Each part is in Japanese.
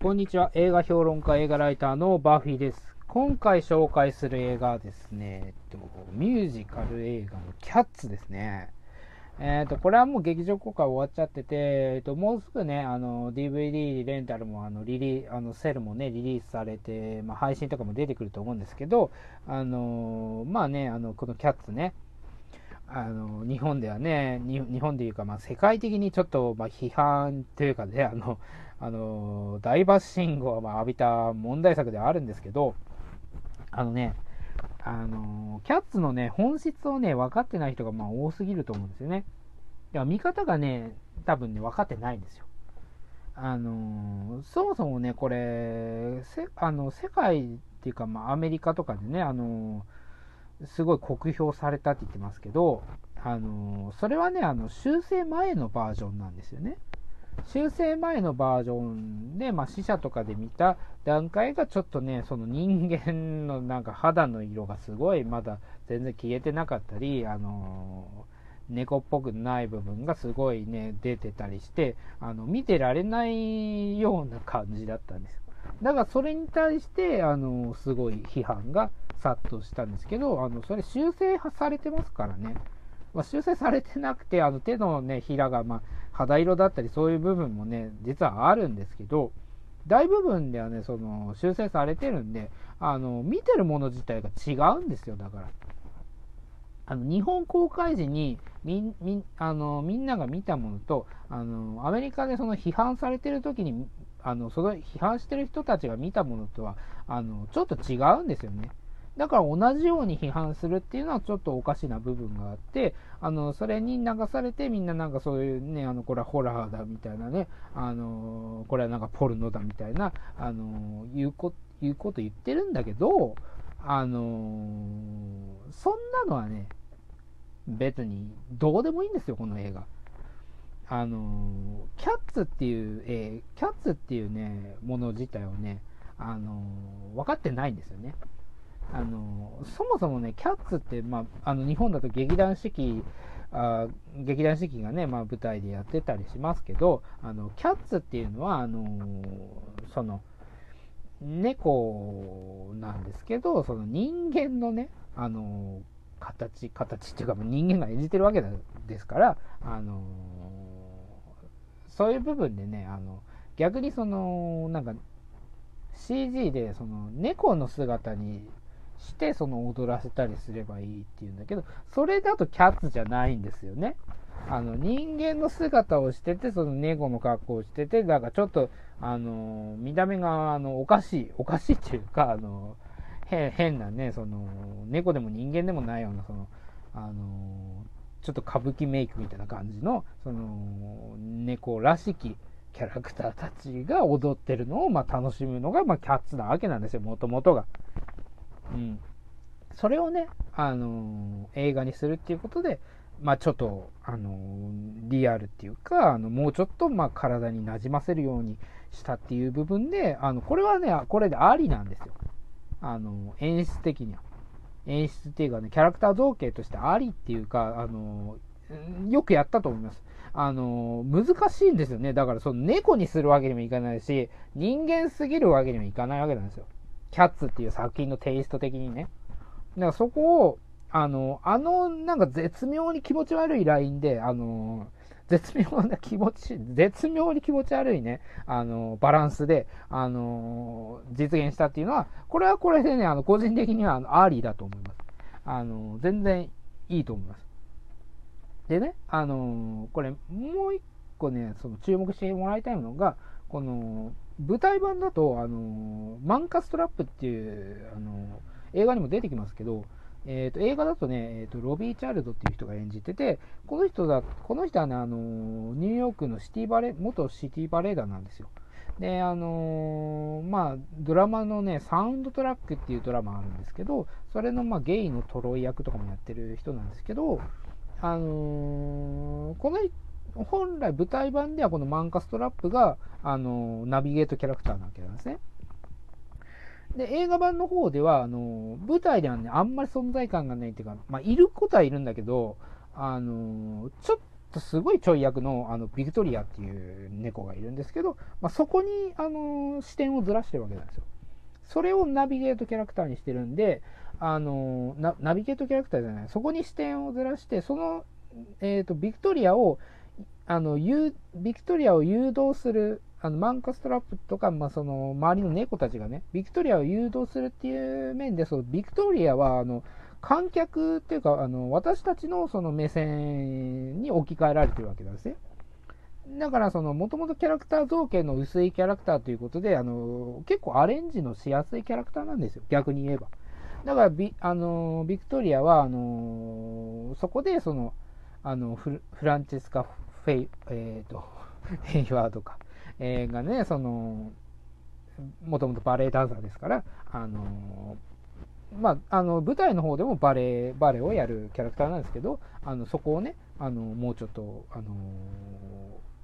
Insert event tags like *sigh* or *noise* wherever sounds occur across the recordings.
こんにちは。映画評論家、映画ライターのバーフィーです。今回紹介する映画はですね、えっと、ミュージカル映画のキャッツですね。えっ、と、これはもう劇場公開終わっちゃってて、えっ、と、もうすぐね、あの、DVD レンタルも、あの、リリーあの、セルもね、リリースされて、まあ、配信とかも出てくると思うんですけど、あの、まあね、あの、このキャッツね、あの、日本ではね、日本でいうか、まあ、世界的にちょっと、まあ、批判というかね、あの、あの、大バッシングを浴びた問題作ではあるんですけど、あのね、あの、キャッツのね、本質をね、分かってない人がまあ多すぎると思うんですよね。だから見方がね、多分ね、分かってないんですよ。あの、そもそもね、これ、せあの世界っていうか、まあ、アメリカとかでね、あの、すごい酷評されたって言ってますけど、あの、それはね、あの、修正前のバージョンなんですよね。修正前のバージョンで、まあ、死者とかで見た段階がちょっとね、その人間のなんか肌の色がすごいまだ全然消えてなかったり、あの猫っぽくない部分がすごいね、出てたりして、あの、見てられないような感じだったんですよ。だからそれに対して、あの、すごい批判が殺到したんですけど、あの、それ修正されてますからね。まあ、修正されてなくて、あの手のね、ひらが、まあ、肌色だったり、そういう部分もね、実はあるんですけど、大部分ではね、その、修正されてるんで、あの、見てるもの自体が違うんですよ、だから。あの、日本公開時に、み、み、あの、みんなが見たものと、あの、アメリカでその批判されてる時に、あの、その批判してる人たちが見たものとは、あの、ちょっと違うんですよね。だから同じように批判するっていうのはちょっとおかしな部分があって、あの、それに流されてみんななんかそういうね、あの、これはホラーだみたいなね、あの、これはなんかポルノだみたいな、あの、いうこ、いうこと言ってるんだけど、あの、そんなのはね、別にどうでもいいんですよ、この映画。あの、キャッツっていう、えー、キャッツっていうね、もの自体をね、あの、分かってないんですよね。あのそもそもね、キャッツって、まあ、あの日本だと劇団四季あ劇団四季がね、まあ、舞台でやってたりしますけど、あのキャッツっていうのは、あのその猫なんですけど、その人間のね、あの形、形っていうか、人間が演じてるわけですから、あのそういう部分でね、あの逆にその、なんか CG でその猫の姿にしてその踊らせたりすればいいっていうんだけどそれだとキャッツじゃないんですよねあの人間の姿をしててその猫の格好をしててだからちょっとあの見た目があのおかしいおかしいっていうかあの変なねその猫でも人間でもないようなそのあのちょっと歌舞伎メイクみたいな感じのその猫らしきキャラクターたちが踊ってるのをまあ楽しむのがまあキャッツなわけなんですよもともとが。うん、それをね、あのー、映画にするっていうことで、まあ、ちょっと、あのー、リアルっていうか、あのもうちょっと、まあ、体になじませるようにしたっていう部分で、あのこれはね、これでありなんですよ。あの演出的には。演出っていうかね、キャラクター造形としてありっていうか、あのよくやったと思います。あの難しいんですよね。だから、その猫にするわけにもいかないし、人間すぎるわけにもいかないわけなんですよ。キャッツっていう作品のテイスト的にね。だからそこを、あの、あの、なんか絶妙に気持ち悪いラインで、あの、絶妙な気持ち、絶妙に気持ち悪いね、あの、バランスで、あの、実現したっていうのは、これはこれでね、あの、個人的には、あの、アーリーだと思います。あの、全然いいと思います。でね、あの、これ、もう一個ね、その注目してもらいたいのが、この、舞台版だと、あのマンカストラップっていう、あの映画にも出てきますけど、えーと、映画だとね、えーと、ロビー・チャールドっていう人が演じてて、この人だ、この人はね、あのニューヨークのシティバレ、元シティバレーダーなんですよ。で、あのー、まあ、ドラマのね、サウンドトラックっていうドラマあるんですけど、それの、まあ、ゲイのトロイ役とかもやってる人なんですけど、あのー、この本来舞台版ではこのマンカストラップが、あの、ナビゲートキャラクターなわけなんですね。で、映画版の方では、あの、舞台ではね、あんまり存在感がないっていうか、まあ、いることはいるんだけど、あの、ちょっとすごいちょい役のあのビクトリアっていう猫がいるんですけど、まあ、そこに、あの視点をずらしてるわけなんですよ。それをナビゲートキャラクターにしてるんで、あのナビゲートキャラクターじゃない、そこに視点をずらして、その、えーと、ビクトリアをあのビクトリアを誘導するあのマンカストラップとか、まあ、その周りの猫たちがね、ビクトリアを誘導するっていう面で、そのビクトリアはあの観客っていうか、あの私たちのその目線に置き換えられてるわけなんですね。だから、その、もともとキャラクター造形の薄いキャラクターということで、あの、結構アレンジのしやすいキャラクターなんですよ。逆に言えば。だからビ、あの、ビクトリアは、あの、そこで、その、あの、フランチェスカ・フェイ、えっ、ー、と、*laughs* ヘイワードか、えー、がね、その、もともとバレエダンサーですから、あの、まあ、あの舞台の方でもバレエバレエをやるキャラクターなんですけどあのそこをねあのもうちょっとあの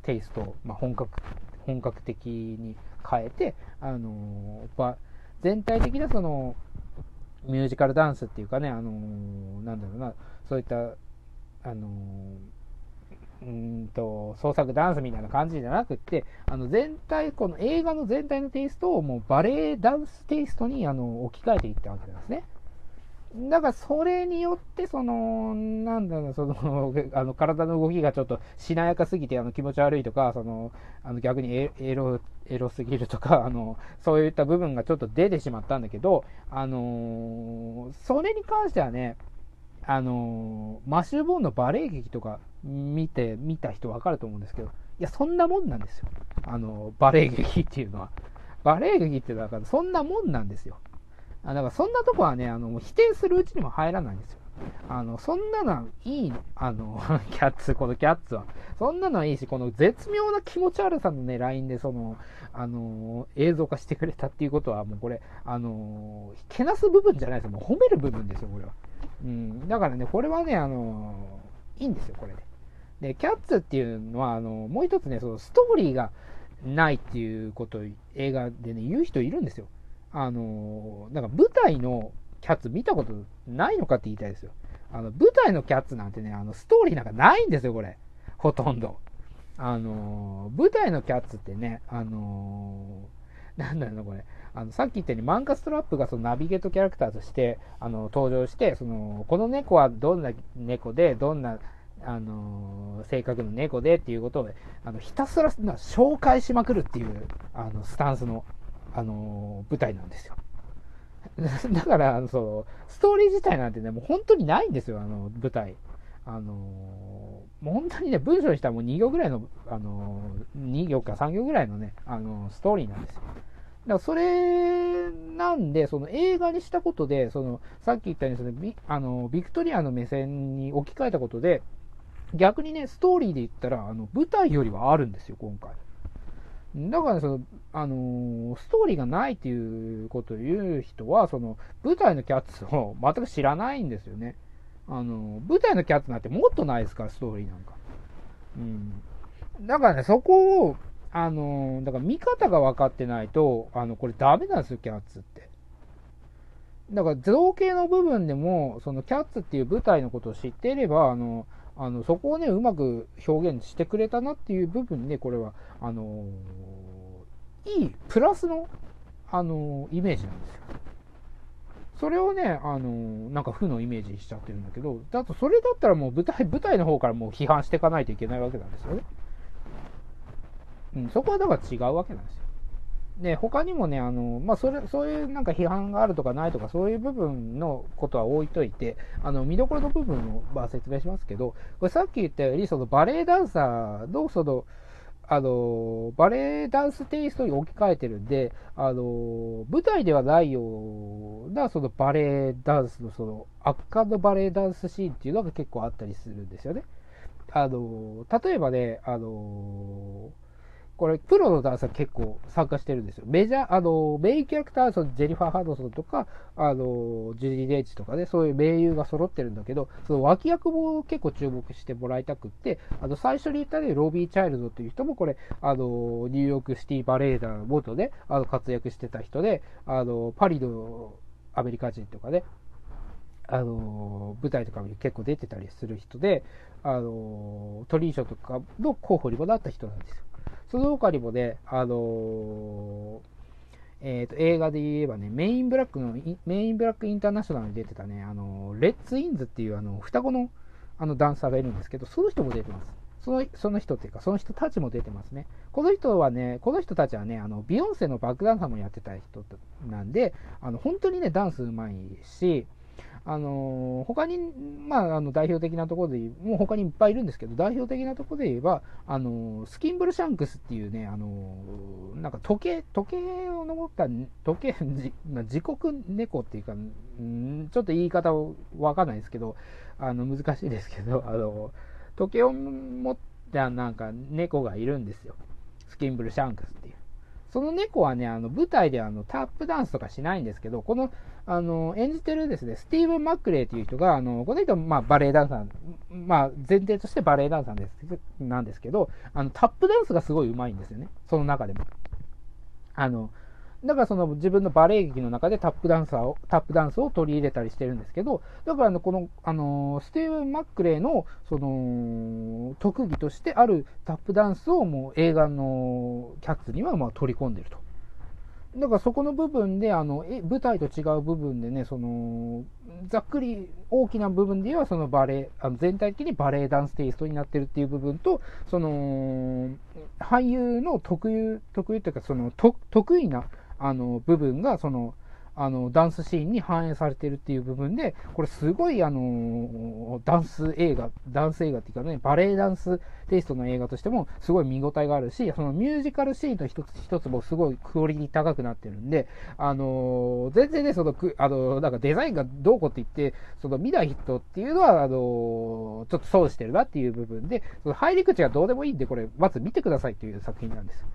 テイスト、まあ、本格本格的に変えてあの全体的なそのミュージカルダンスっていうかねあのなんだろうなそういったあのうんと創作ダンスみたいな感じじゃなくってあの全体この映画の全体のテイストをもうバレエダンステイストにあの置き換えていったわけなんですね。だからそれによってそのなんだろうその *laughs* あの体の動きがちょっとしなやかすぎてあの気持ち悪いとかそのあの逆にエロエロすぎるとか *laughs* あのそういった部分がちょっと出てしまったんだけどあのそれに関してはねあのマシュー・ボーンのバレエ劇とか見て、見た人わかると思うんですけど、いや、そんなもんなんですよ。あの、バレエ劇っていうのは。バレエ劇っていうのは、そんなもんなんですよ。あだから、そんなとこはね、あの、否定するうちにも入らないんですよ。あの、そんなのはいいの。あの、*laughs* キャッツ、このキャッツは。そんなのはいいし、この絶妙な気持ち悪さのね、LINE で、その、あの、映像化してくれたっていうことは、もうこれ、あの、けなす部分じゃないですよ。もう褒める部分ですよ、これは。うん。だからね、これはね、あの、いいんですよ、これで。で、キャッツっていうのは、あの、もう一つね、そのストーリーがないっていうことを映画でね、言う人いるんですよ。あの、なんか舞台のキャッツ見たことないのかって言いたいですよ。あの、舞台のキャッツなんてね、あの、ストーリーなんかないんですよ、これ。ほとんど。あの、舞台のキャッツってね、あの、なんだろう、これ。あの、さっき言ったように、マンカストラップがそのナビゲートキャラクターとして、あの、登場して、その、この猫はどんな猫で、どんなあの性格の猫でっていうことをあのひたすら紹介しまくるっていうあのスタンスの、あの舞台なんですよ。*laughs* だからあのそうストーリー自体なんてねもう本当にないんですよあの舞台。あのもう本当にね文章にしたらもう2行ぐらいの、あの2行か3行ぐらいのね、あのストーリーなんですよ。だからそれなんで、その映画にしたことで、そのさっき言ったようにそのビあのビクトリアの目線に置き換えたことで、逆にね、ストーリーで言ったら、あの、舞台よりはあるんですよ、今回。だから、その、あのー、ストーリーがないっていうことを言う人は、その、舞台のキャッツを全く知らないんですよね。あのー、舞台のキャッツなんてもっとないですから、ストーリーなんか。うん。だからね、そこを、あのー、だから見方が分かってないと、あの、これダメなんですよ、キャッツって。だから、造形の部分でも、そのキャッツっていう舞台のことを知っていれば、あの、あのそこをねうまく表現してくれたなっていう部分ねこれはあのいいプラスのあのイメージなんですよ。それをね、あのなんか負のイメージしちゃってるんだけど、だとそれだったらもう舞台、舞台の方からもう批判していかないといけないわけなんですよね。うん、そこはだから違うわけなんですよ。で、他にもね、あの、まあ、それ、そういうなんか批判があるとかないとか、そういう部分のことは置いといて、あの、見どころの部分を、まあ、説明しますけど、これさっき言ったように、そのバレエダンサーの、その、あの、バレエダンステイストに置き換えてるんで、あの、舞台ではないような、そのバレエダンスの、その、圧巻のバレエダンスシーンっていうのが結構あったりするんですよね。あの、例えばね、あの、これ、プロのダンサー結構参加してるんですよ。メジャー、あの、メインキャラクター、そのジェニファー・ハドソンとか、あの、ジュディ・デイチとかね、そういう名優が揃ってるんだけど、その脇役も結構注目してもらいたくって、あの、最初に言ったね、ロビー・チャイルドっていう人もこれ、あの、ニューヨークシティ・バレーダー元で、あの、活躍してた人で、あの、パリのアメリカ人とかね、あの、舞台とかに結構出てたりする人で、あの、トリー賞とかの候補にもなった人なんですよ。その他にもね、あのえーと、映画で言えばね、メインブラックの、メインブラックインターナショナルに出てたね、あの、レッツインズっていうあの、双子のあのダンサーがいるんですけど、その人も出てます。そのその人っていうか、その人たちも出てますね。この人はね、この人たちはね、あのビヨンセのバックダンサーもやってた人なんで、あの本当にね、ダンスうまいし、あの他に、まあ、あの代表的なところで、もう他にいっぱいいるんですけど、代表的なところで言えば、あのスキンブルシャンクスっていうね、あのなんか時計、時計を登った、時計、時刻猫っていうか、んちょっと言い方わかんないですけど、あの難しいですけど、あの時計を持ったなんか猫がいるんですよ。スキンブルシャンクスっていう。その猫はね、あの舞台であのタップダンスとかしないんですけど、このあの演じてるですね、スティーブン・マックレイという人が、あのこの人、まあ、バレエダンサー、まあ、前提としてバレエダンサーですなんですけど、あのタップダンスがすごい上手いんですよね、その中でも。あのだからその自分のバレエ劇の中でタップダンサーを、タップダンスを取り入れたりしてるんですけど、だからあのこの、あのスティーブン・マックレイのその特技としてあるタップダンスをもう映画のキャッツにはまあ取り込んでると。だからそこの部分で、あの、え、舞台と違う部分でね、その、ざっくり大きな部分で言えば、そのバレエ、あの全体的にバレエダンステイストになってるっていう部分と、その、俳優の特有、特有というか、その、得意な、あの、部分が、その、あの、ダンスシーンに反映されてるっていう部分で、これすごいあの、ダンス映画、ダンス映画っていうかね、バレエダンステイストの映画としてもすごい見応えがあるし、そのミュージカルシーンと一つ一つもすごいクオリティ高くなってるんで、あの、全然ね、その、あの、なんかデザインがどうこうって言って、その見ない人っていうのは、あの、ちょっと損してるなっていう部分で、その入り口がどうでもいいんで、これ、まず見てくださいっていう作品なんです。